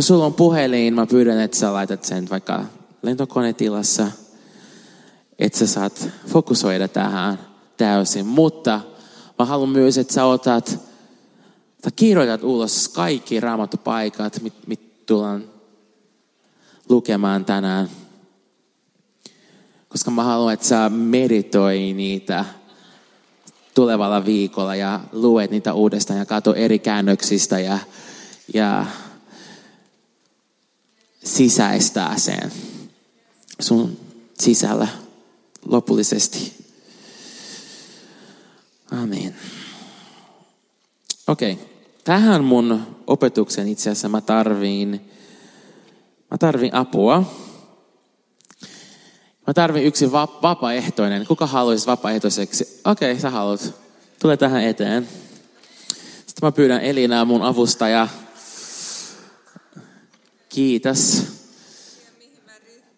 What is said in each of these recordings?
Jos sulla on puhelin, mä pyydän, että sä laitat sen vaikka lentokonetilassa, että sä saat fokusoida tähän täysin. Mutta mä haluan myös, että sä otat, tai kirjoitat ulos kaikki raamattupaikat, mit, mit tullaan lukemaan tänään. Koska mä haluan, että sä meditoi niitä tulevalla viikolla ja luet niitä uudestaan ja katso eri käännöksistä ja, ja sisäistää sen sun sisällä lopullisesti. Amen. Okei, okay. tähän mun opetuksen itse asiassa mä tarviin, mä tarviin apua. Mä tarviin yksi vapaaehtoinen. Kuka haluaisi vapaaehtoiseksi? Okei, okay, sä haluat. Tule tähän eteen. Sitten mä pyydän Elinaa, mun avustaja, Kiitos.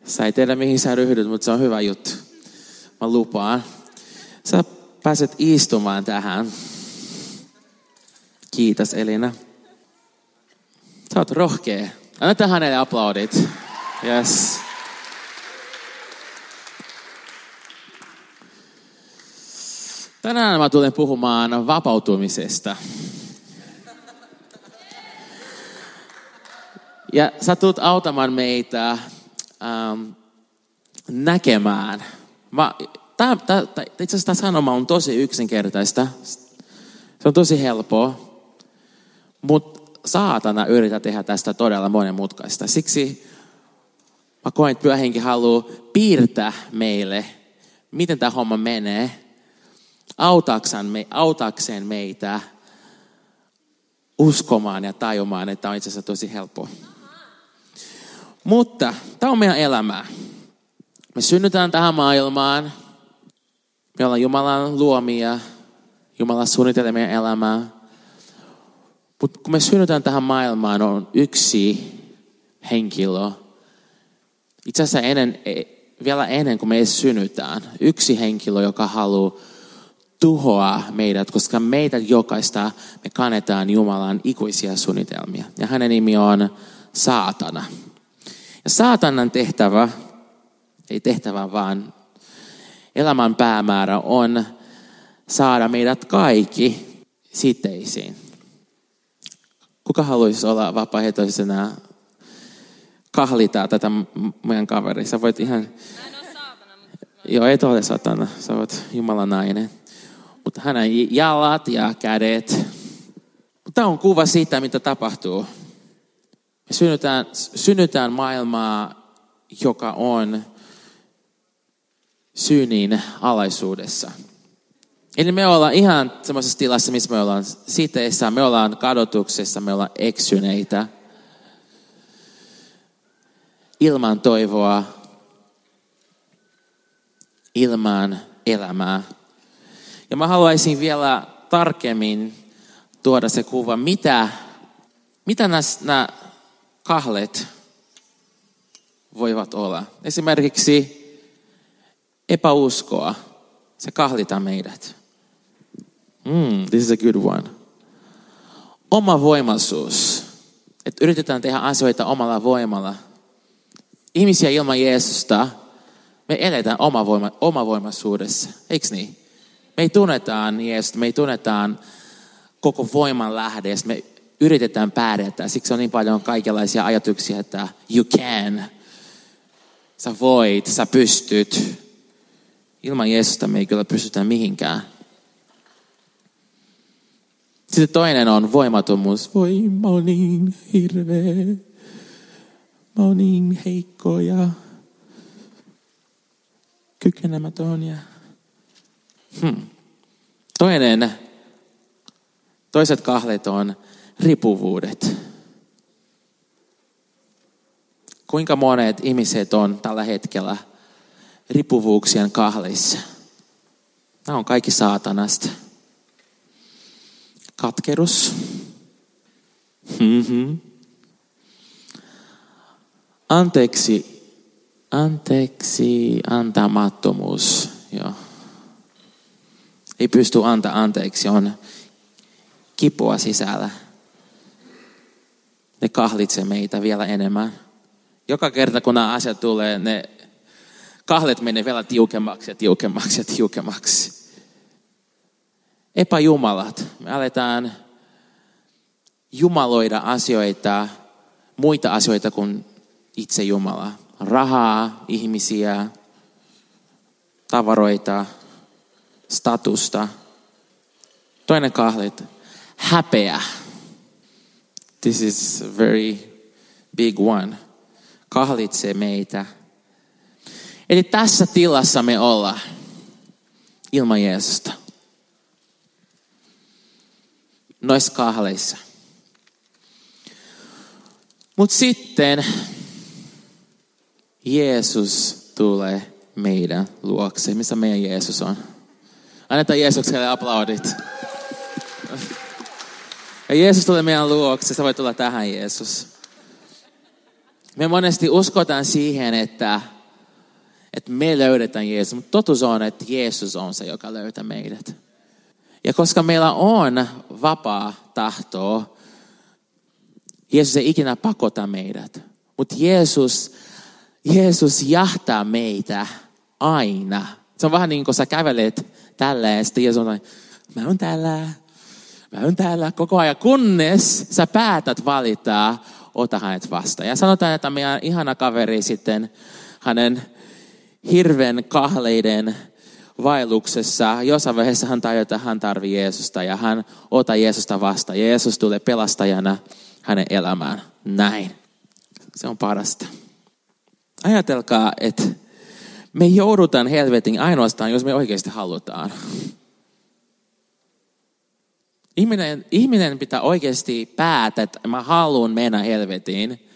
Sä ei tiedä mihin sä ryhdyt, mutta se on hyvä juttu. Mä lupaan. Sä pääset istumaan tähän. Kiitos Elina. Sä oot rohkea. Anna hänelle aplodit. Yes. Tänään mä tulen puhumaan vapautumisesta. Ja sä tulet autamaan meitä ähm, näkemään. Mä, itse asiassa tämä sanoma on tosi yksinkertaista. Se on tosi helppoa. Mutta saatana yrittää tehdä tästä todella monenmutkaista. Siksi mä koen, että pyöhenki haluaa piirtää meille, miten tämä homma menee, autakseen meitä uskomaan ja tajumaan, että tämä on itse asiassa tosi helppoa. Mutta tämä on meidän elämää. Me synnytään tähän maailmaan. Me ollaan Jumalan luomia. Jumala suunnittelee meidän elämää. Mutta kun me synnytään tähän maailmaan, on yksi henkilö. Itse asiassa ennen, e, vielä ennen kuin me edes synnytään, yksi henkilö, joka haluaa tuhoa meidät, koska meitä jokaista me kannetaan Jumalan ikuisia suunnitelmia. Ja hänen nimi on saatana. Ja saatanan tehtävä, ei tehtävä vaan elämän päämäärä on saada meidät kaikki siteisiin. Kuka haluaisi olla vapaaehtoisena kahlita tätä meidän kaveri? Sä voit ihan... Joo, et ole satana. Sä oot Jumalan nainen. Mutta hänen jalat ja kädet. Tämä on kuva siitä, mitä tapahtuu synnytään, synnytään maailmaa, joka on syynin alaisuudessa. Eli me ollaan ihan semmoisessa tilassa, missä me ollaan siteissä, me ollaan kadotuksessa, me ollaan eksyneitä. Ilman toivoa, ilman elämää. Ja mä haluaisin vielä tarkemmin tuoda se kuva, mitä, mitä nämä kahlet voivat olla. Esimerkiksi epäuskoa. Se kahlita meidät. Mm, this is a good one. Oma voimallisuus. Että yritetään tehdä asioita omalla voimalla. Ihmisiä ilman Jeesusta, me eletään omavoima, omavoimaisuudessa. Eikö niin? Me ei tunnetaan Jeesusta, me ei tunnetaan koko voiman lähde. Me yritetään pärjätä. Siksi on niin paljon kaikenlaisia ajatuksia, että you can. Sä voit, sä pystyt. Ilman Jeesusta me ei kyllä pystytä mihinkään. Sitten toinen on voimattomuus. Voi, mä oon niin hirveä. Mä oon niin heikko ja kykenemätön. Ja... Hmm. Toinen, toiset kahlet on ripuvuudet. kuinka monet ihmiset on tällä hetkellä riippuvuuksien kahlissa. Nämä on kaikki saatanasta. Katkerus. Mm-hmm. Anteeksi, anteeksi antamattomuus. Joo. Ei pysty antaa anteeksi, on kipua sisällä. Ne kahlitsee meitä vielä enemmän. Joka kerta kun nämä asiat tulee, ne kahlet menee vielä tiukemmaksi ja tiukemmaksi ja tiukemmaksi. Epäjumalat. Me aletaan jumaloida asioita, muita asioita kuin itse Jumala. Rahaa, ihmisiä, tavaroita, statusta. Toinen kahlit, häpeä. This is a very big one. Kahlitsee meitä. Eli tässä tilassa me ollaan ilman Jeesusta. Noissa kahleissa. Mutta sitten Jeesus tulee meidän luokse. Missä meidän Jeesus on? Annetaan Jeesukselle aplodit. Ja Jeesus tulee meidän luokse. Sä voit tulla tähän, Jeesus. Me monesti uskotaan siihen, että, että me löydetään Jeesus. Mutta totuus on, että Jeesus on se, joka löytää meidät. Ja koska meillä on vapaa tahto, Jeesus ei ikinä pakota meidät. Mutta Jeesus, Jeesus jahtaa meitä aina. Se on vähän niin kuin sä kävelet tällä ja sitten Jeesus on, mä oon täällä, mä oon täällä koko ajan, kunnes sä päätät valita, ota hänet vastaan. Ja sanotaan, että meidän ihana kaveri sitten hänen hirven kahleiden vaelluksessa, jossain vaiheessa hän tajuaa, että hän tarvii Jeesusta ja hän ota Jeesusta vastaan. Jeesus tulee pelastajana hänen elämään. Näin. Se on parasta. Ajatelkaa, että me joudutaan helvetin ainoastaan, jos me oikeasti halutaan. Ihminen, ihminen pitää oikeasti päätä, että mä haluan mennä helvetiin.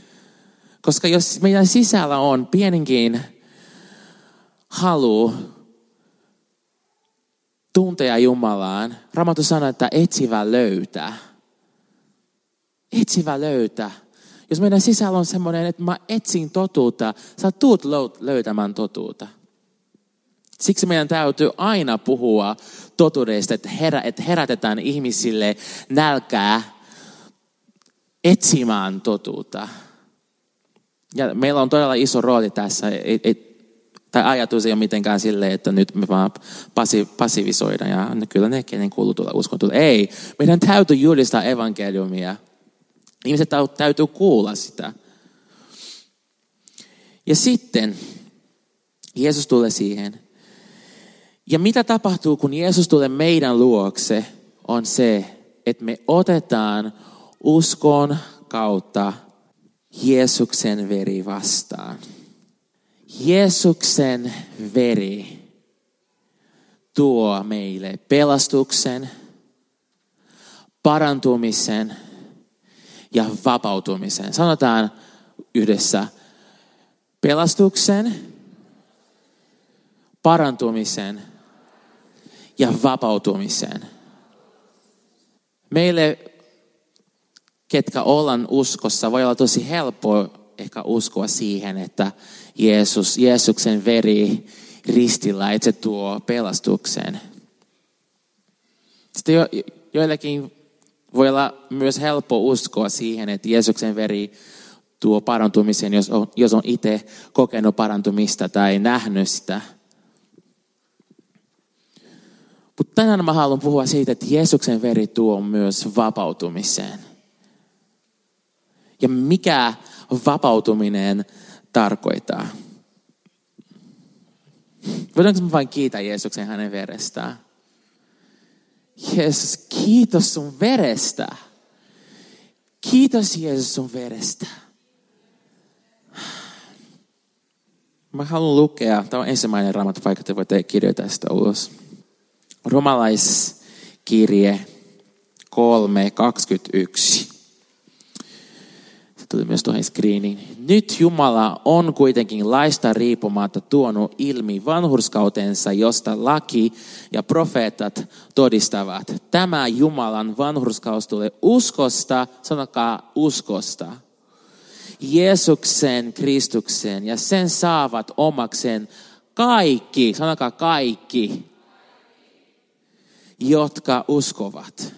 Koska jos meidän sisällä on pieninkin halu tuntea Jumalaan, Raamattu sanoo, että etsivä löytää. Etsivä löytää. Jos meidän sisällä on semmoinen, että mä etsin totuutta, sä tuut löytämään totuutta. Siksi meidän täytyy aina puhua totuudesta, että, herä, että herätetään ihmisille nälkää etsimään totuutta. Ja meillä on todella iso rooli tässä. Ei, ei, tai ajatus ei ole mitenkään silleen, että nyt me vaan passi, passivisoidaan ja kyllä ne, kenen kuuluu tulla uskon tulla. Ei, meidän täytyy julistaa evankeliumia. Ihmiset täytyy kuulla sitä. Ja sitten Jeesus tulee siihen. Ja mitä tapahtuu, kun Jeesus tulee meidän luokse, on se, että me otetaan uskon kautta Jeesuksen veri vastaan. Jeesuksen veri tuo meille pelastuksen, parantumisen ja vapautumisen. Sanotaan yhdessä pelastuksen, parantumisen ja vapautumisen. Meille, ketkä ollaan uskossa, voi olla tosi helppo ehkä uskoa siihen, että Jeesus, Jeesuksen veri ristillä, että se tuo pelastuksen. Sitten jo, joillekin voi olla myös helppo uskoa siihen, että Jeesuksen veri tuo parantumisen, jos on, jos on itse kokenut parantumista tai nähnyt sitä. Mutta tänään mä haluan puhua siitä, että Jeesuksen veri tuo myös vapautumiseen. Ja mikä vapautuminen tarkoittaa? Voidaanko mä vain kiittää Jeesuksen hänen verestään? Jeesus, kiitos sun verestä. Kiitos Jeesus sun verestä. Mä haluan lukea, tämä on ensimmäinen raamattupaikka, te voitte kirjoittaa sitä ulos. Romalaiskirje 3.21. Tuli myös tuohon screeniin. Nyt Jumala on kuitenkin laista riippumatta tuonut ilmi vanhurskautensa, josta laki ja profeetat todistavat. Tämä Jumalan vanhurskaus tulee uskosta, sanokaa uskosta. Jeesuksen, Kristukseen ja sen saavat omakseen kaikki, sanokaa kaikki, jotka uskovat.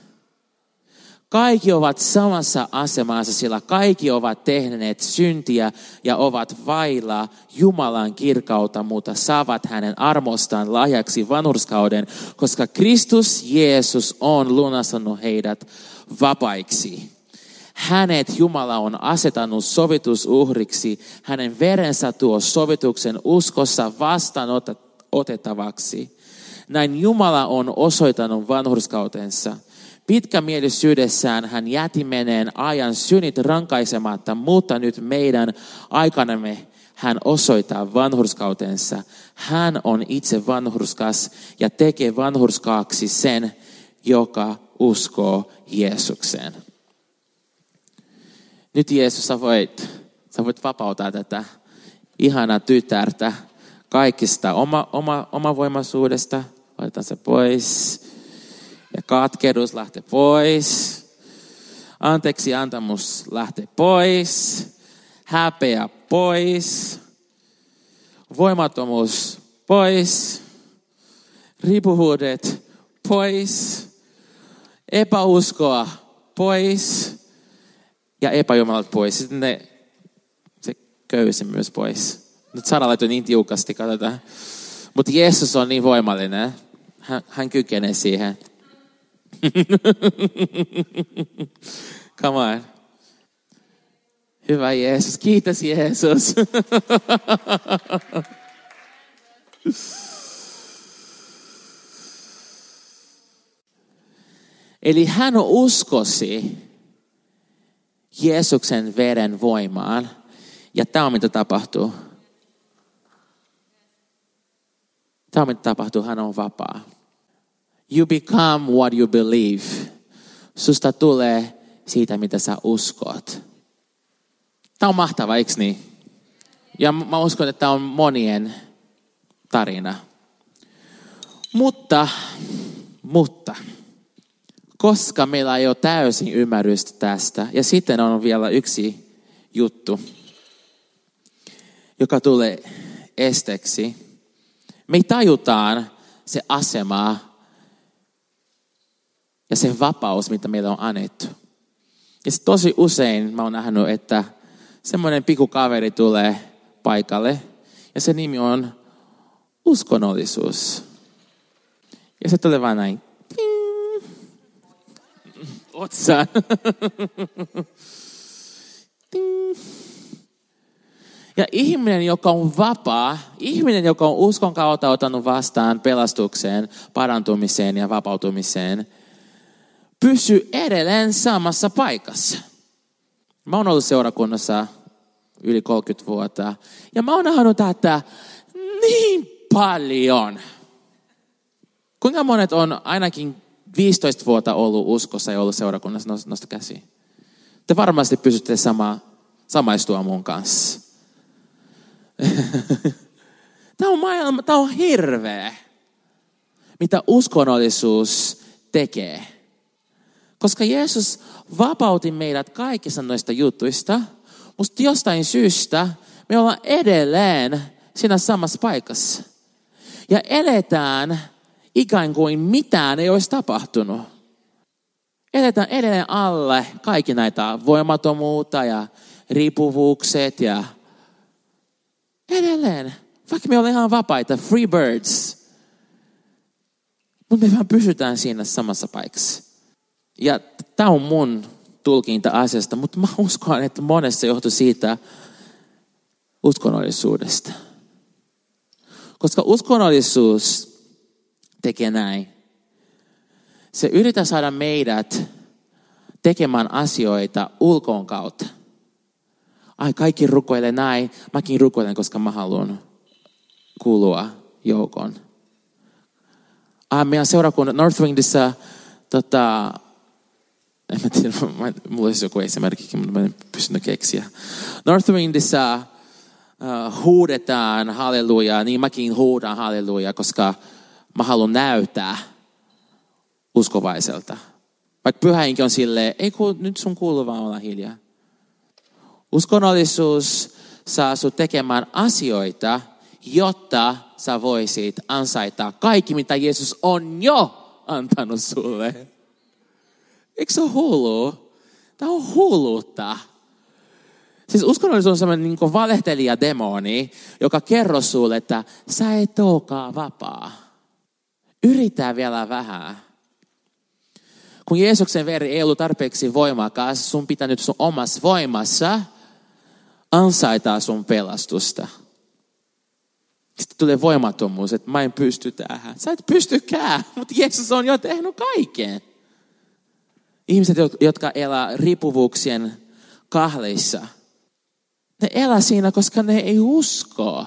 Kaikki ovat samassa asemassa, sillä kaikki ovat tehneet syntiä ja ovat vailla Jumalan kirkautta, mutta saavat hänen armostaan lahjaksi vanhurskauden, koska Kristus Jeesus on lunastanut heidät vapaiksi. Hänet Jumala on asetannut sovitusuhriksi, hänen verensä tuo sovituksen uskossa vastaan otettavaksi. Näin Jumala on osoittanut vanhurskautensa – Pitkämielisyydessään hän jäti meneen ajan synit rankaisematta, mutta nyt meidän aikanamme hän osoittaa vanhurskautensa. Hän on itse vanhurskas ja tekee vanhurskaaksi sen, joka uskoo Jeesukseen. Nyt Jeesus, sä voit, sä voit vapauttaa tätä ihanaa tytärtä kaikista oma, oma, omavoimaisuudesta. Otetaan se pois ja katkeruus lähtee pois. Anteeksi antamus lähtee pois. Häpeä pois. Voimattomuus pois. Riippuvuudet pois. Epäuskoa pois. Ja epäjumalat pois. Sitten ne, se köysi myös pois. Nyt Sara laittoi niin tiukasti, katsotaan. Mutta Jeesus on niin voimallinen. Hän, hän kykenee siihen. Come on. Hyvä Jeesus. Kiitos Jeesus. Eli hän uskosi Jeesuksen veren voimaan. Ja tämä on mitä tapahtuu. Tämä on mitä tapahtuu. Hän on vapaa. You become what you believe. Susta tulee siitä, mitä sä uskot. Tämä on mahtava, eikö niin? Ja mä uskon, että tämä on monien tarina. Mutta, mutta, koska meillä ei ole täysin ymmärrystä tästä, ja sitten on vielä yksi juttu, joka tulee esteksi. Me tajutaan se asema, ja se vapaus, mitä meillä on annettu. Ja tosi usein mä oon nähnyt, että semmoinen kaveri tulee paikalle ja se nimi on uskonnollisuus. Ja se tulee vaan näin. Ping. Otsa. Ja ihminen, joka on vapaa, ihminen, joka on uskon kautta ottanut vastaan pelastukseen, parantumiseen ja vapautumiseen – pysy edelleen samassa paikassa. Mä oon ollut seurakunnassa yli 30 vuotta. Ja mä oon nähnyt tätä niin paljon. Kuinka monet on ainakin 15 vuotta ollut uskossa ja ollut seurakunnassa? Nosta käsi. Te varmasti pysytte sama, samaistua mun kanssa. tämä on maailma, tämä on hirveä. Mitä uskonnollisuus tekee. Koska Jeesus vapautti meidät kaikista noista jutuista, mutta jostain syystä me ollaan edelleen siinä samassa paikassa. Ja eletään ikään kuin mitään ei olisi tapahtunut. Eletään edelleen alle kaikki näitä voimattomuutta ja riippuvuukset ja edelleen. Vaikka me ollaan ihan vapaita, free birds. Mutta me vaan pysytään siinä samassa paikassa. Ja tämä on mun tulkinta asiasta, mutta mä uskon, että monessa johtuu siitä uskonnollisuudesta. Koska uskonnollisuus tekee näin. Se yrittää saada meidät tekemään asioita ulkoon kautta. Ai, kaikki rukoilee näin. Mäkin rukoilen, koska mä haluan kuulua joukon. Ah, meidän seurakunnan Northwingissa tota, en mä tiedä, mä, mulla olisi joku esimerkkikin, mutta mä en pystynyt keksiä. Northwindissä uh, huudetaan halleluja, niin mäkin huudan halleluja, koska mä haluan näyttää uskovaiselta. Vaikka pyhäinkin on silleen, ei kun, nyt sun kuuluu vaan olla hiljaa. Uskonnollisuus saa sut tekemään asioita, jotta sä voisit ansaita kaikki, mitä Jeesus on jo antanut sulle. Eikö se ole hullu? Tämä on hulluutta. Siis uskonnollisuus on sellainen niin valehtelija demoni, joka kerro sulle, että sä et olekaan vapaa. Yritä vielä vähän. Kun Jeesuksen veri ei ollut tarpeeksi voimakas, sun pitää nyt sun omassa voimassa ansaita sun pelastusta. Sitten tulee voimattomuus, että mä en pysty tähän. Sä et pystykään, mutta Jeesus on jo tehnyt kaiken. Ihmiset, jotka elää riippuvuuksien kahleissa, ne elää siinä, koska ne ei usko,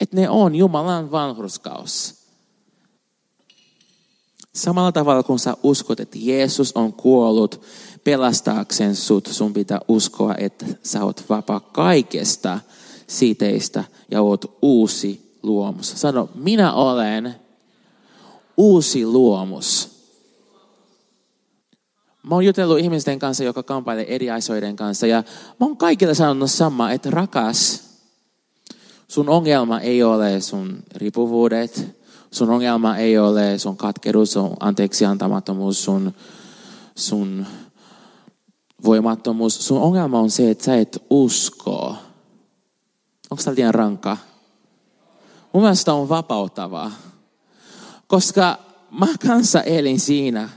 että ne on Jumalan vanhurskaus. Samalla tavalla kun sä uskot, että Jeesus on kuollut pelastaakseen sut, sun pitää uskoa, että sä oot vapaa kaikesta siiteistä ja oot uusi luomus. Sano, minä olen uusi luomus. Mä oon jutellut ihmisten kanssa, joka kamppailee eri asioiden kanssa. Ja mä oon kaikille sanonut sama, että rakas, sun ongelma ei ole sun riippuvuudet. Sun ongelma ei ole sun katkeruus, sun anteeksi antamattomuus, sun, sun voimattomuus. Sun ongelma on se, että sä et usko. Onko tämä liian rankka? Mun mielestä on vapauttavaa. Koska mä kanssa elin siinä,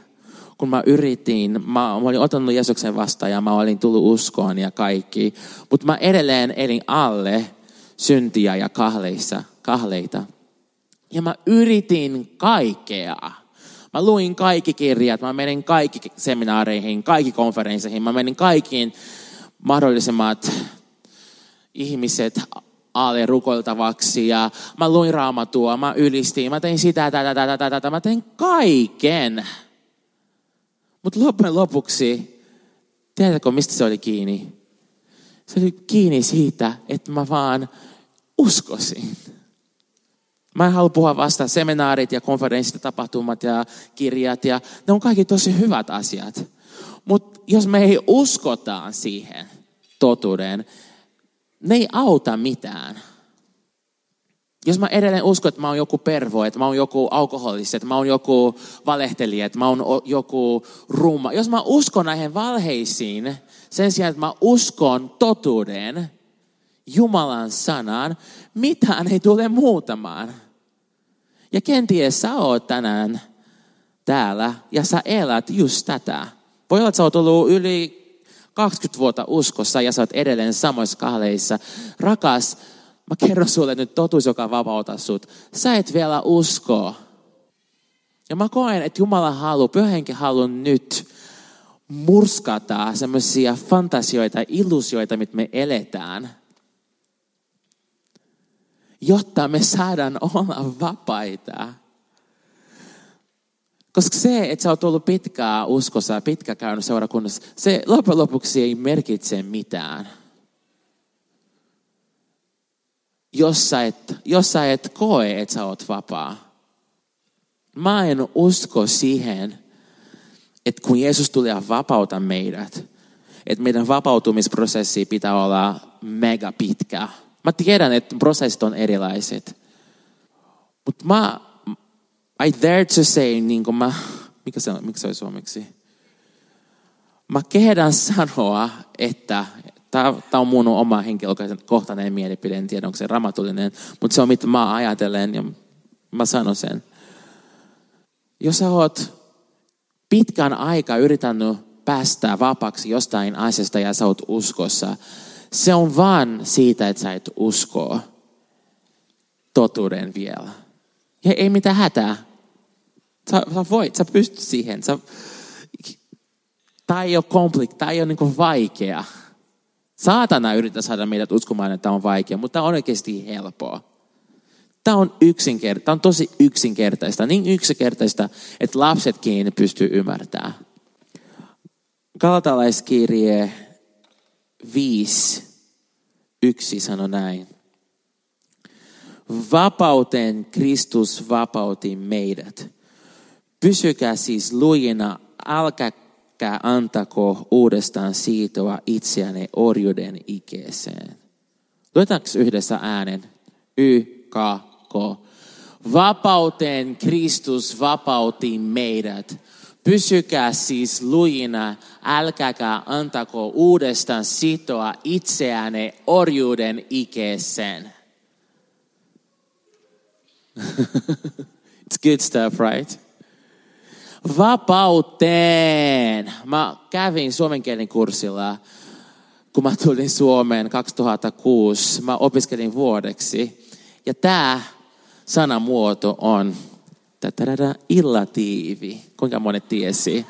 kun mä yritin, mä, mä olin ottanut Jeesuksen vastaan ja mä olin tullut uskoon ja kaikki. Mutta mä edelleen elin alle syntiä ja kahleissa, kahleita. Ja mä yritin kaikkea. Mä luin kaikki kirjat, mä menin kaikki seminaareihin, kaikki konferensseihin, mä menin kaikkiin mahdollisimmat ihmiset alle rukoiltavaksi ja mä luin raamatua, mä ylistin, mä tein sitä, tätä, tätä, tätä, tätä, mä tein kaiken. Mutta loppujen lopuksi, tiedätkö mistä se oli kiinni? Se oli kiinni siitä, että mä vaan uskosin. Mä en halua puhua vasta seminaarit ja konferenssit ja tapahtumat ja kirjat ja ne on kaikki tosi hyvät asiat. Mutta jos me ei uskotaan siihen totuuden, ne ei auta mitään. Jos mä edelleen uskon, että mä oon joku pervo, että mä oon joku alkoholisti, että mä oon joku valehtelija, että mä oon joku rumma. Jos mä uskon näihin valheisiin, sen sijaan, että mä uskon totuuden, Jumalan sanan, mitään ei tule muutamaan. Ja kenties sä oot tänään täällä ja sä elät just tätä. Voi olla, että sä oot ollut yli 20 vuotta uskossa ja sä oot edelleen samoissa kahleissa. Rakas, Mä kerron sulle nyt totuus, joka vapauta sut. Sä et vielä usko. Ja mä koen, että Jumala haluaa, pyhänkin haluaa nyt murskata semmoisia fantasioita, illusioita, mitä me eletään. Jotta me saadaan olla vapaita. Koska se, että sä oot ollut pitkää uskossa pitkä käynyt seurakunnassa, se loppujen lopuksi ei merkitse mitään jos sä et, jos sä et koe, että sä oot vapaa. Mä en usko siihen, että kun Jeesus tulee vapauta meidät, että meidän vapautumisprosessi pitää olla mega pitkä. Mä tiedän, että prosessit on erilaiset. Mutta mä, I dare to say, niin kuin mä, mikä se mikä se on suomeksi? Mä kehdän sanoa, että tämä on mun oma henkilökohtainen mielipide, en tiedä onko se ramatullinen, mutta se on mitä mä ajatellen ja mä sanon sen. Jos sä oot pitkän aikaa yrittänyt päästä vapaaksi jostain asiasta ja sä oot uskossa, se on vaan siitä, että sä et usko totuuden vielä. Ja ei mitään hätää. Sä, sä voit, sä pystyt siihen. Sä, tämä ei ole komplik, tämä ei ole niin vaikea. Saatana yrittää saada meidät uskomaan, että tämä on vaikea, mutta tämä on oikeasti helppoa. Tämä on, yksinkerta, tämä on tosi yksinkertaista, niin yksinkertaista, että lapsetkin pystyy ymmärtämään. Galatalaiskirje 5, 1 sanoo näin. Vapauteen Kristus vapautti meidät. Pysykää siis lujina, älkääkä antako uudestaan siitoa itseänne orjuuden ikeeseen. Luetaanko yhdessä äänen? Y, K, K. Vapauteen Kristus vapautti meidät. Pysykää siis lujina, älkääkä antako uudestaan sitoa itseänne orjuuden ikeeseen. It's good stuff, right? Vapauteen. Mä kävin suomenkielen kurssilla, kun mä tulin Suomeen 2006. Mä opiskelin vuodeksi. Ja tämä sanamuoto on tätä illatiivi. Kuinka monet tiesi?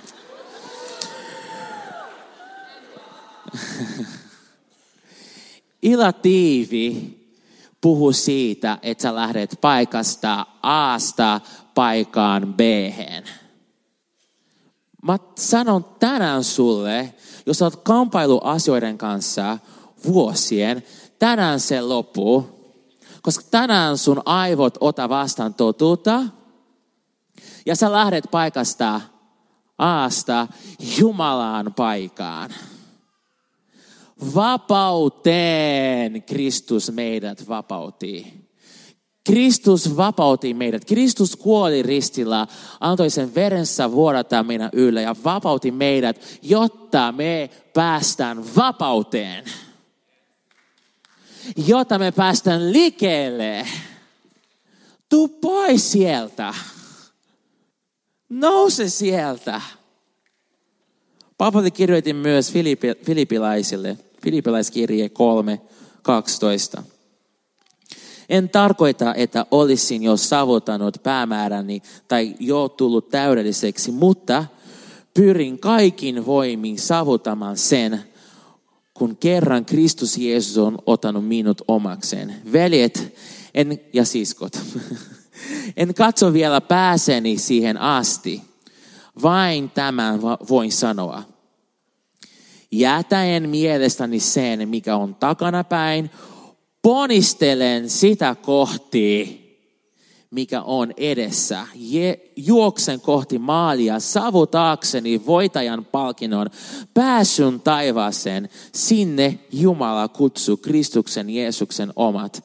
Illatiivi puhuu siitä, että sä lähdet paikasta Aasta paikkaan b Mä sanon tänään sulle, jos olet kampailu asioiden kanssa vuosien, tänään se loppuu. Koska tänään sun aivot ota vastaan totuutta. Ja sä lähdet paikasta Aasta Jumalan paikaan. Vapauteen Kristus meidät vapautti. Kristus vapautti meidät. Kristus kuoli ristillä, antoi sen verensä vuodata meidän yllä ja vapautti meidät, jotta me päästään vapauteen. Jotta me päästään liikkeelle. Tuu pois sieltä. Nouse sieltä. Paavali kirjoitti myös Filippilaisille Filipilaiskirje 3, 12. En tarkoita, että olisin jo saavuttanut päämääräni tai jo tullut täydelliseksi, mutta pyrin kaikin voimin saavuttamaan sen, kun kerran Kristus Jeesus on ottanut minut omakseen. Veljet en, ja siskot, en katso vielä pääseni siihen asti. Vain tämän voin sanoa jätäen mielestäni sen, mikä on takanapäin, ponistelen sitä kohti, mikä on edessä. Je, juoksen kohti maalia savutaakseni voitajan palkinnon, pääsyn taivaaseen. Sinne Jumala kutsuu Kristuksen Jeesuksen omat.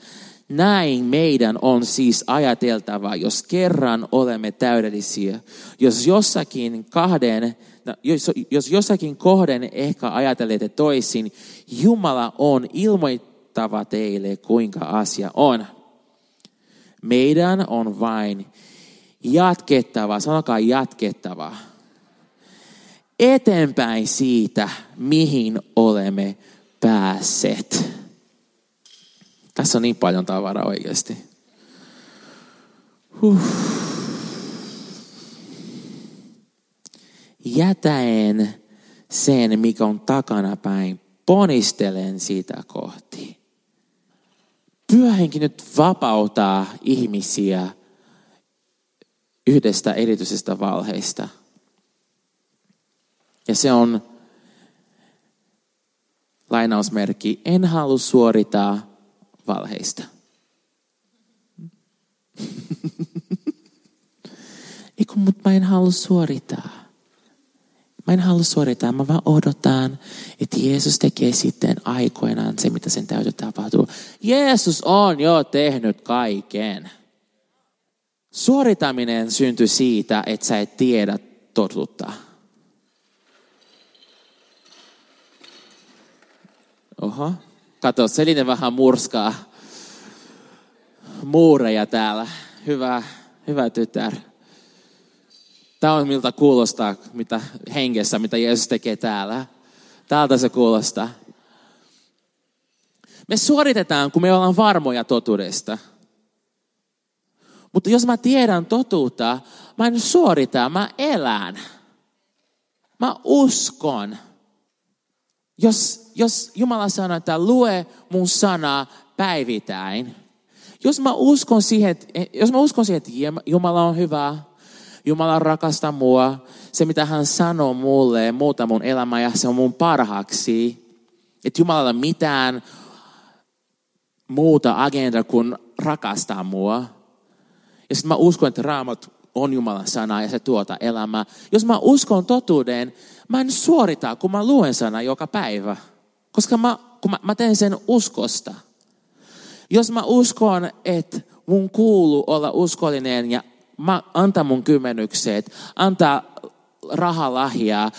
Näin meidän on siis ajateltava, jos kerran olemme täydellisiä. Jos jossakin kahden No, jos, jos jossakin kohden ehkä ajattelette toisin, Jumala on ilmoittava teille, kuinka asia on. Meidän on vain jatkettava, sanokaa jatkettava, eteenpäin siitä, mihin olemme päässeet. Tässä on niin paljon tavaraa oikeasti. Huh. jätäen sen, mikä on takana päin, ponistelen sitä kohti. Pyhähenki nyt vapauttaa ihmisiä yhdestä erityisestä valheista. Ja se on lainausmerkki, en halua suorittaa valheista. Eikö, mutta mä en halua suorittaa. Mä en halua suorittaa, mä vaan odotan, että Jeesus tekee sitten aikoinaan se, mitä sen täytyy tapahtua. Jeesus on jo tehnyt kaiken. Suoritaminen syntyy siitä, että sä et tiedä totuutta. Oho. Kato, Selinen vähän murskaa muureja täällä. Hyvä, hyvä tytär. Tämä on miltä kuulostaa mitä hengessä, mitä Jeesus tekee täällä. Täältä se kuulostaa. Me suoritetaan, kun me ollaan varmoja totuudesta. Mutta jos mä tiedän totuutta, mä en suorita, mä elän. Mä uskon. Jos, jos Jumala sanoo, että lue mun sanaa päivittäin. Jos mä uskon siihen, jos mä uskon siihen, että Jumala on hyvä, Jumala rakastaa mua. Se, mitä hän sanoo mulle, muuta mun elämää ja se on mun parhaaksi. Että Jumalalla mitään muuta agenda kuin rakastaa mua. Ja sitten mä uskon, että raamat on Jumalan sana ja se tuota elämää. Jos mä uskon totuuden, mä en suorita, kun mä luen sana joka päivä. Koska mä, kun mä, mä teen sen uskosta. Jos mä uskon, että mun kuuluu olla uskollinen ja antaa mun kymmenykset, antaa rahalahjaa,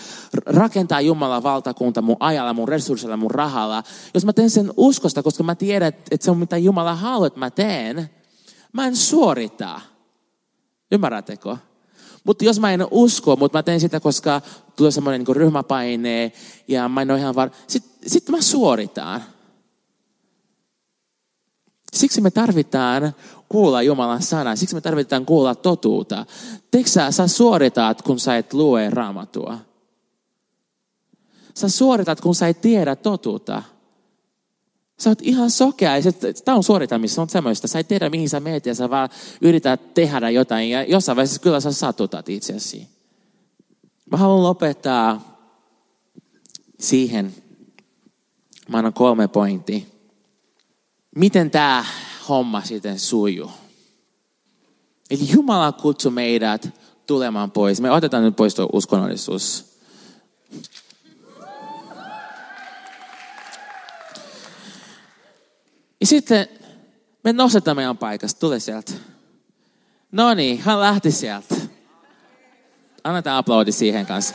rakentaa Jumalan valtakunta mun ajalla, mun resurssilla, mun rahalla. Jos mä teen sen uskosta, koska mä tiedän, että se on mitä Jumala haluaa, että mä teen, mä en suorita. Ymmärrättekö? Mutta jos mä en usko, mutta mä teen sitä, koska tulee semmoinen niin ryhmäpaine ja mä en ole ihan var... Sitten sit mä suoritaan. Siksi me tarvitaan kuulla Jumalan sana. Siksi me tarvitaan kuulla totuutta. Teekö sä, sä suoritat, kun sä et lue raamatua? Sä suoritat, kun sä et tiedä totuutta. Sä oot ihan sokea. Tämä on suoritamista, on semmoista. Sä et tiedä, mihin sä meet ja sä vaan yrität tehdä jotain. Ja jossain vaiheessa kyllä sä satutat itseäsi. Mä haluan lopettaa siihen. Mä annan kolme pointtia. Miten tämä homma sitten sujuu? Eli Jumala kutsui meidät tulemaan pois. Me otetaan nyt pois tuo uskonnollisuus. Ja sitten me nostetaan meidän paikasta, tule sieltä. No niin, hän lähti sieltä. Annetaan aplodi siihen kanssa.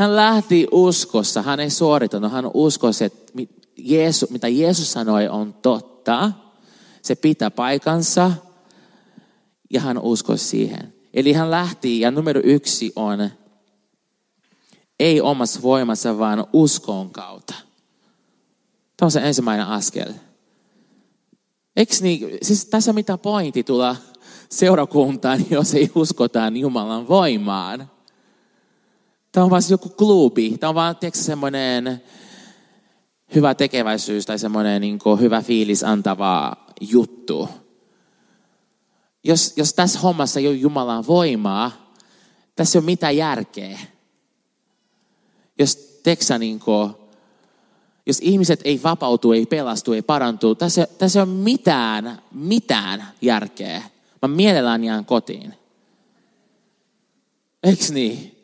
Hän lähti uskossa, hän ei suoritanut, hän uskosi, että Jeesus, mitä Jeesus sanoi on totta. Se pitää paikansa ja hän uskoi siihen. Eli hän lähti ja numero yksi on, ei omassa voimassa, vaan uskon kautta. Tämä on se ensimmäinen askel. Eikö niin, siis tässä mitä pointti tulla seurakuntaan, jos ei uskotaan Jumalan voimaan. Tämä on vain joku klubi. Tämä on vain semmoinen hyvä tekeväisyys tai semmoinen niin hyvä fiilis antava juttu. Jos, jos tässä hommassa ei ole Jumalan voimaa, tässä ei ole mitään järkeä. Jos teksä niin kuin, jos ihmiset ei vapautu, ei pelastu, ei parantu, tässä, tässä ei ole mitään, mitään järkeä. Mä mielellään jään kotiin. Eiks niin?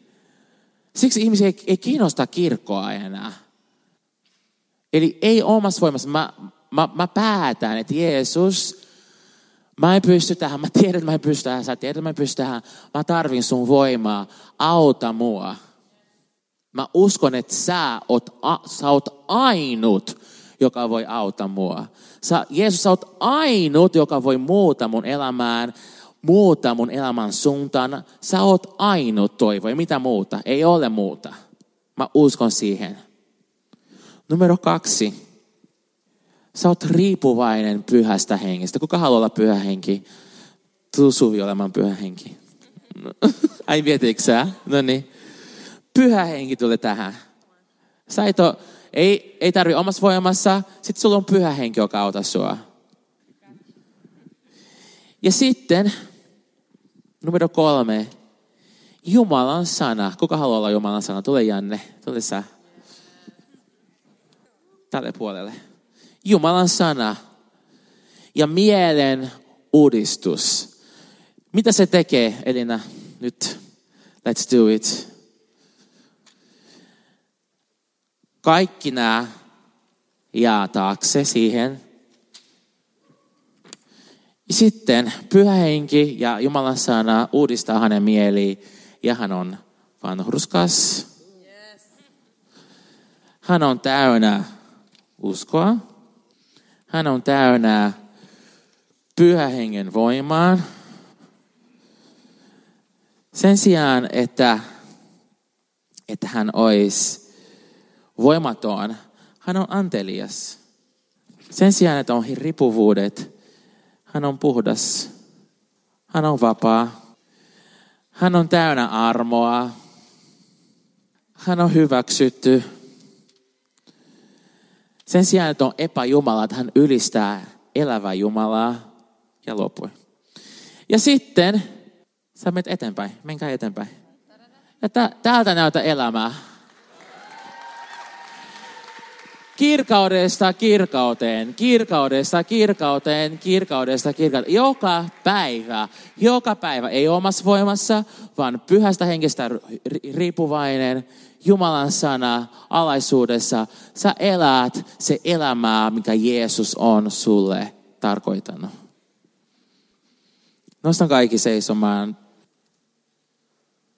Siksi ihmisiä ei, ei kiinnosta kirkkoa enää. Eli ei omassa voimassa. Mä, mä, mä päätän, että Jeesus, mä en pysty tähän. Mä tiedän, että mä en pysty tähän. Sä tiedät, että mä en pysty tähän. Mä tarvin sun voimaa. Auta mua. Mä uskon, että sä oot, a, sä oot ainut, joka voi auttaa mua. Sä, Jeesus, sä oot ainut, joka voi muuta mun elämään muuta mun elämän suuntaan. Sä oot ainut toivo, ei mitä muuta, ei ole muuta. Mä uskon siihen. Numero kaksi. Sä oot riippuvainen pyhästä hengestä. Kuka haluaa olla pyhä henki? Tuu Suvi olemaan pyhä henki. Ai mietitkö sä? No niin. Pyhä henki tuli tähän. Sä et ole, ei, ei tarvi omassa voimassa, sitten sulla on pyhä henki, joka auttaa sua. Ja sitten numero kolme, Jumalan sana. Kuka haluaa olla Jumalan sana? Tule Janne, tule sä. Tälle puolelle. Jumalan sana ja mielen uudistus. Mitä se tekee, Elina? Nyt, let's do it. Kaikki nämä jää taakse siihen sitten pyhä henki ja Jumalan sana uudistaa hänen mieli ja hän on vanhurskas. Hän on täynnä uskoa. Hän on täynnä pyhä hengen voimaan. Sen sijaan, että, että hän olisi voimaton, hän on antelias. Sen sijaan, että on riippuvuudet, hän on puhdas. Hän on vapaa. Hän on täynnä armoa. Hän on hyväksytty. Sen sijaan, että on epäjumala, että hän ylistää elävää Jumalaa ja lopui. Ja sitten sä menet eteenpäin. Menkää eteenpäin. Ja täältä näytä elämää. Kirkaudesta kirkauteen, kirkaudesta kirkauteen, kirkaudesta kirkauteen. Joka päivä, joka päivä, ei omassa voimassa, vaan pyhästä henkestä riippuvainen, Jumalan sana alaisuudessa. Sä elät se elämää, mikä Jeesus on sulle tarkoittanut. Nostan kaikki seisomaan.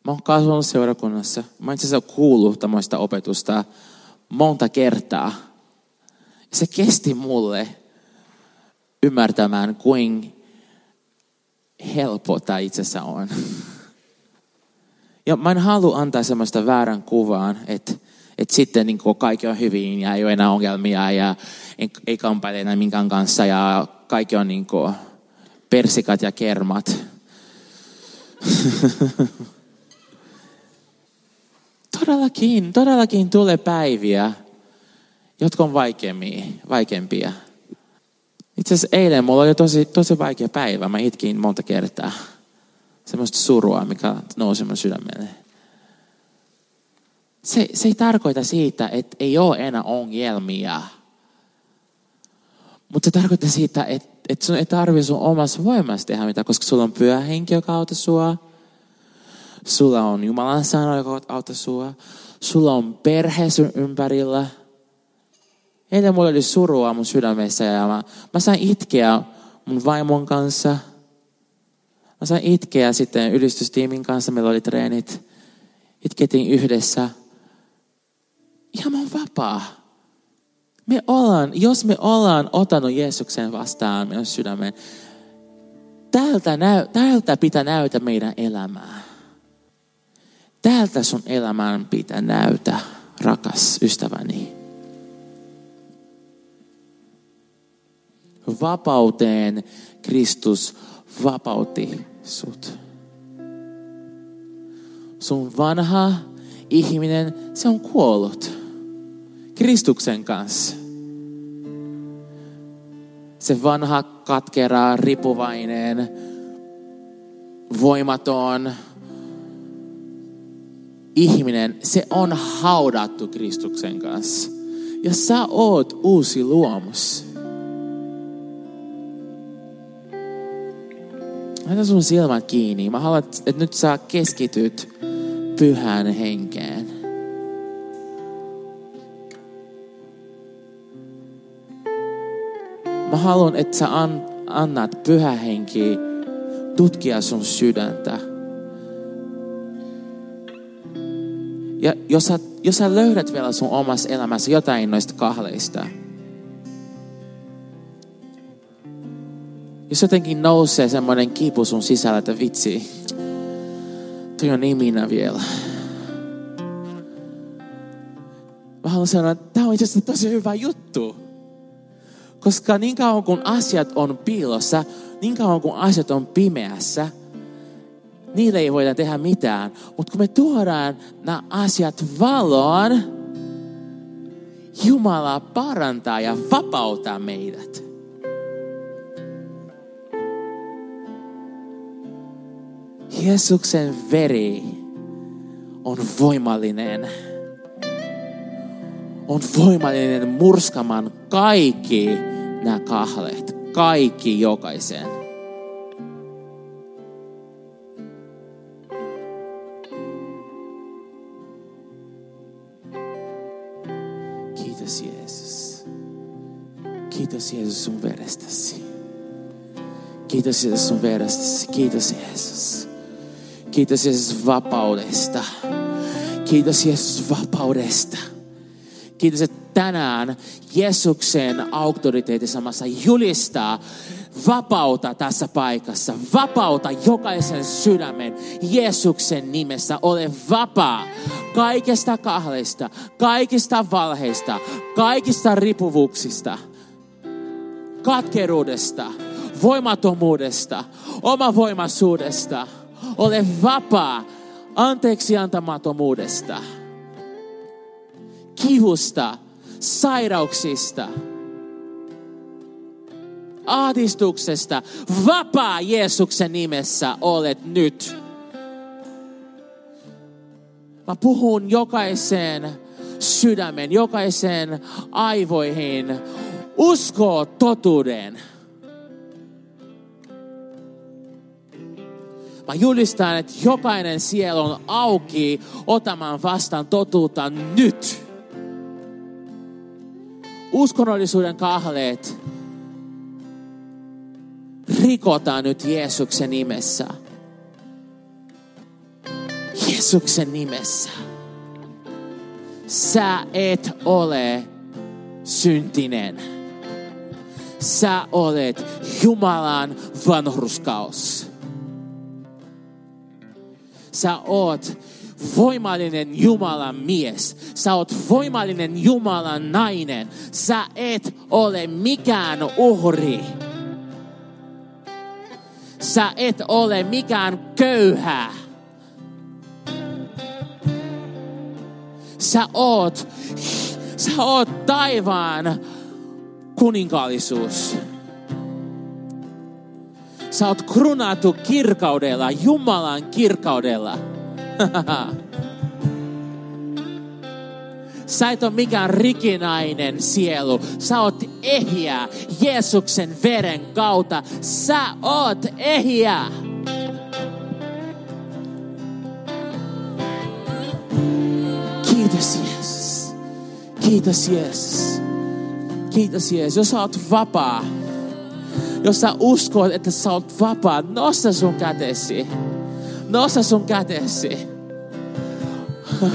Mä oon kasvanut seurakunnassa. Mä itse asiassa kuullut tämmöistä opetusta monta kertaa. Se kesti mulle ymmärtämään, kuinka helppo tämä itse asiassa on. Ja mä en halua antaa semmoista väärän kuvaan, että, että sitten niin kaikki on hyvin ja ei ole enää ongelmia ja ei, ei kampaile enää minkään kanssa ja kaikki on niin kuin persikat ja kermat. todellakin, todellakin tulee päiviä, jotka on vaikeampia. vaikeampia. Itse asiassa eilen mulla oli tosi, tosi vaikea päivä. Mä itkin monta kertaa. Semmoista surua, mikä nousi mun sydämelle. Se, se ei tarkoita siitä, että ei ole enää ongelmia. Mutta se tarkoittaa siitä, että, että sun ei tarvitse sun omassa voimassa tehdä mitään, koska sulla on pyhä henki, joka auttaa sua. Sulla on Jumalan sana, joka auttaa sua. Sulla on perhe sun ympärillä – Eilen mulla oli surua mun sydämessä ja mä, mä sain itkeä mun vaimon kanssa. Mä sain itkeä sitten ylistystiimin kanssa, meillä oli treenit. Itketin yhdessä. Ja mä oon vapaa. Me ollaan, jos me ollaan ottanut Jeesuksen vastaan meidän sydämen, täältä, näy, täältä pitää näytä meidän elämää. Täältä sun elämän pitää näytä, rakas ystäväni. Vapauteen Kristus vapautti sut. Sun vanha ihminen, se on kuollut Kristuksen kanssa. Se vanha katkera, ripuvainen, voimaton ihminen, se on haudattu Kristuksen kanssa. Ja sä oot uusi luomus. Laita sun silmät kiinni. Mä haluan, että nyt sä keskityt pyhään henkeen. Mä haluan, että sä annat pyhä henki tutkia sun sydäntä. Ja jos sä, jos sä löydät vielä sun omassa elämässä jotain noista kahleista, Jos jotenkin nousee semmoinen kipu sun sisällä, että vitsi, toi on niin minä vielä. Mä haluan sanoa, että tämä on itse asiassa tosi hyvä juttu. Koska niin kauan kun asiat on piilossa, niin kauan kun asiat on pimeässä, niille ei voida tehdä mitään. Mutta kun me tuodaan nämä asiat valoon, Jumala parantaa ja vapauttaa meidät. Jeesuksen veri on voimallinen. On voimallinen murskamaan kaikki nämä kahlet. Kaikki jokaisen. Kiitos Jeesus. Kiitos Jeesus sun verestäsi. Kiitos Jeesus sun verestäsi. Kiitos Jeesus. Kiitos Jeesus vapaudesta. Kiitos Jeesus vapaudesta. Kiitos, että tänään Jeesuksen auktoriteetisamassa julistaa vapauta tässä paikassa. Vapauta jokaisen sydämen Jeesuksen nimessä. Ole vapaa kaikesta kahdesta, kaikista valheista, kaikista ripuvuuksista, katkeruudesta, voimattomuudesta, omavoimaisuudesta – ole vapaa anteeksi antamattomuudesta, kivusta, sairauksista, ahdistuksesta. Vapaa Jeesuksen nimessä olet nyt. Mä puhun jokaiseen sydämen, jokaiseen aivoihin. Usko totuuden. Mä julistan, että jokainen sielu on auki otamaan vastaan totuutta nyt. Uskonnollisuuden kahleet rikotaan nyt Jeesuksen nimessä. Jeesuksen nimessä. Sä et ole syntinen. Sä olet Jumalan vanhurskaus. Sä oot voimallinen Jumalan mies. Sä oot voimallinen Jumalan nainen. Sä et ole mikään uhri. Sä et ole mikään köyhä. Sä oot, sä oot taivaan kuninkaallisuus. Sä oot krunattu kirkaudella, Jumalan kirkaudella. Sä et ole mikään rikinainen sielu. Sä oot ehjä Jeesuksen veren kautta. Sä oot ehjä. Kiitos Jeesus. Kiitos Jeesus. Kiitos Jeesus. Jos sä oot vapaa, jos sä uskot, että sä oot vapaa, nosta sun kätesi. Nosta sun kätesi.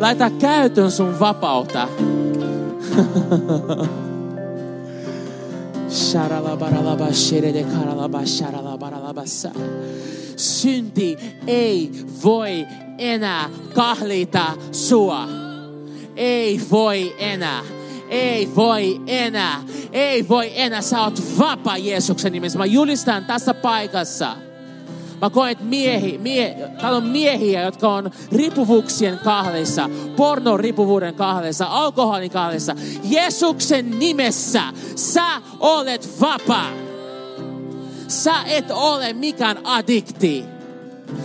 Laita käytön sun vapautta. Synti ei voi enää kahlita sua. Ei voi enää. Ei voi enää. Ei voi enää. Sä oot vapaa Jeesuksen nimessä. Mä julistan tässä paikassa. Mä koen, että miehi, mie, täällä on miehiä, jotka on ripuvuuksien kahleissa, pornon ripuvuuden kahleissa, alkoholin kahleissa. Jeesuksen nimessä sä olet vapaa. Sä et ole mikään addikti.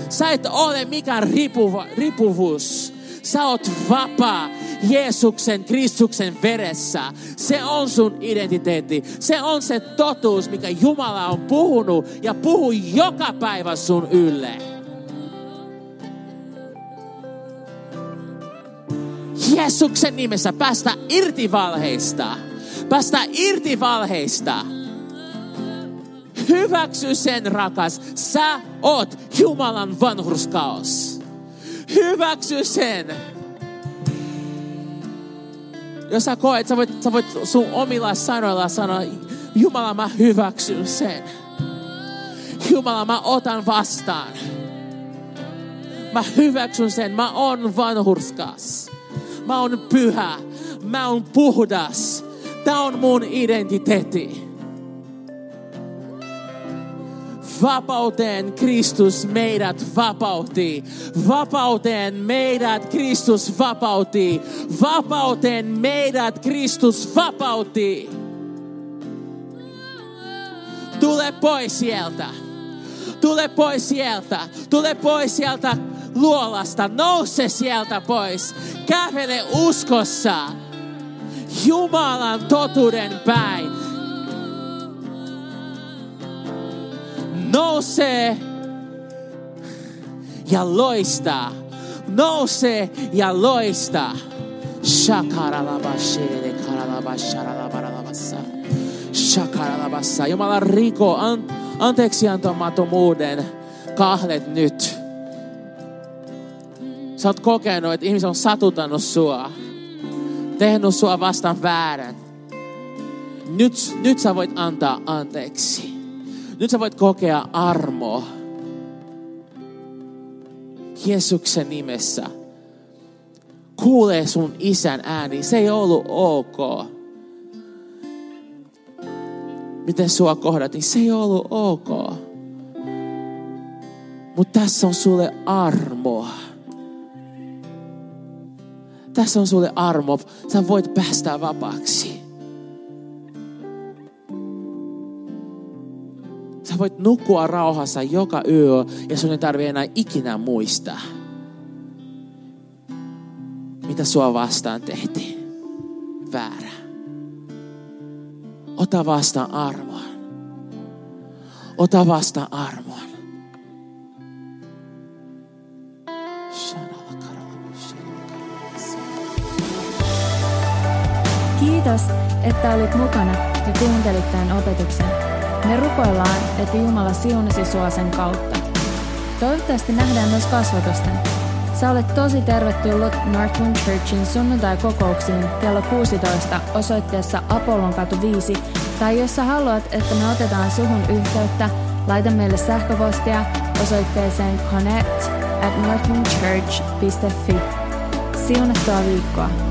Sä et ole mikään ripuva, ripuvuus. Sä oot vapaa Jeesuksen, Kristuksen veressä. Se on sun identiteetti. Se on se totuus, mikä Jumala on puhunut ja puhuu joka päivä sun ylle. Jeesuksen nimessä päästä irti valheista. Päästä irti valheista. Hyväksy sen rakas. Sä oot Jumalan vanhurskaus. Hyväksy sen. Jos sä koet, sä voit, sä voit sun omilla sanoilla sanoa, Jumala mä hyväksyn sen. Jumala mä otan vastaan. Mä hyväksyn sen, mä oon vanhurskas. Mä oon pyhä. Mä oon puhdas. Tää on mun identiteetti. Vapauteen Kristus meidät vapautti. Vapauteen meidät Kristus vapautti. Vapauteen meidät Kristus vapautti. Tule pois sieltä. Tule pois sieltä. Tule pois sieltä luolasta. Nouse sieltä pois. Kävele uskossa. Jumalan totuuden päin. Nouse ja loista. Nouse ja loista. Shakaralabashele karalabasharalabaralabassa. Shakaralabassa. Jumala riko an, anteeksiantomattomuuden kahlet nyt. Sä oot kokenut, että ihmiset on satuttanut sua. Tehnyt sua vastaan väärän. Nyt, nyt sä voit antaa anteeksi. Nyt sä voit kokea armoa. Jeesuksen nimessä. Kuulee sun isän ääni. Se ei ollut ok. Miten sua kohdattiin? Se ei ollut ok. Mutta tässä on sulle armoa. Tässä on sulle armo. Sä voit päästä vapaaksi. Voit nukkua rauhassa joka yö ja sun ei tarvi enää ikinä muistaa, mitä sua vastaan tehtiin. Väärä. Ota vastaan armoa. Ota vastaan armoa. Kiitos, että olit mukana ja kuuntelit tämän opetuksen. Me rukoillaan, että Jumala siunasi sua sen kautta. Toivottavasti nähdään myös kasvatusten. Sä olet tosi tervetullut Northwind Churchin sunnuntai-kokouksiin kello 16 osoitteessa Apollon katu 5, tai jos sä haluat, että me otetaan suhun yhteyttä, laita meille sähköpostia osoitteeseen connect at northwindchurch.fi. Siunattua viikkoa!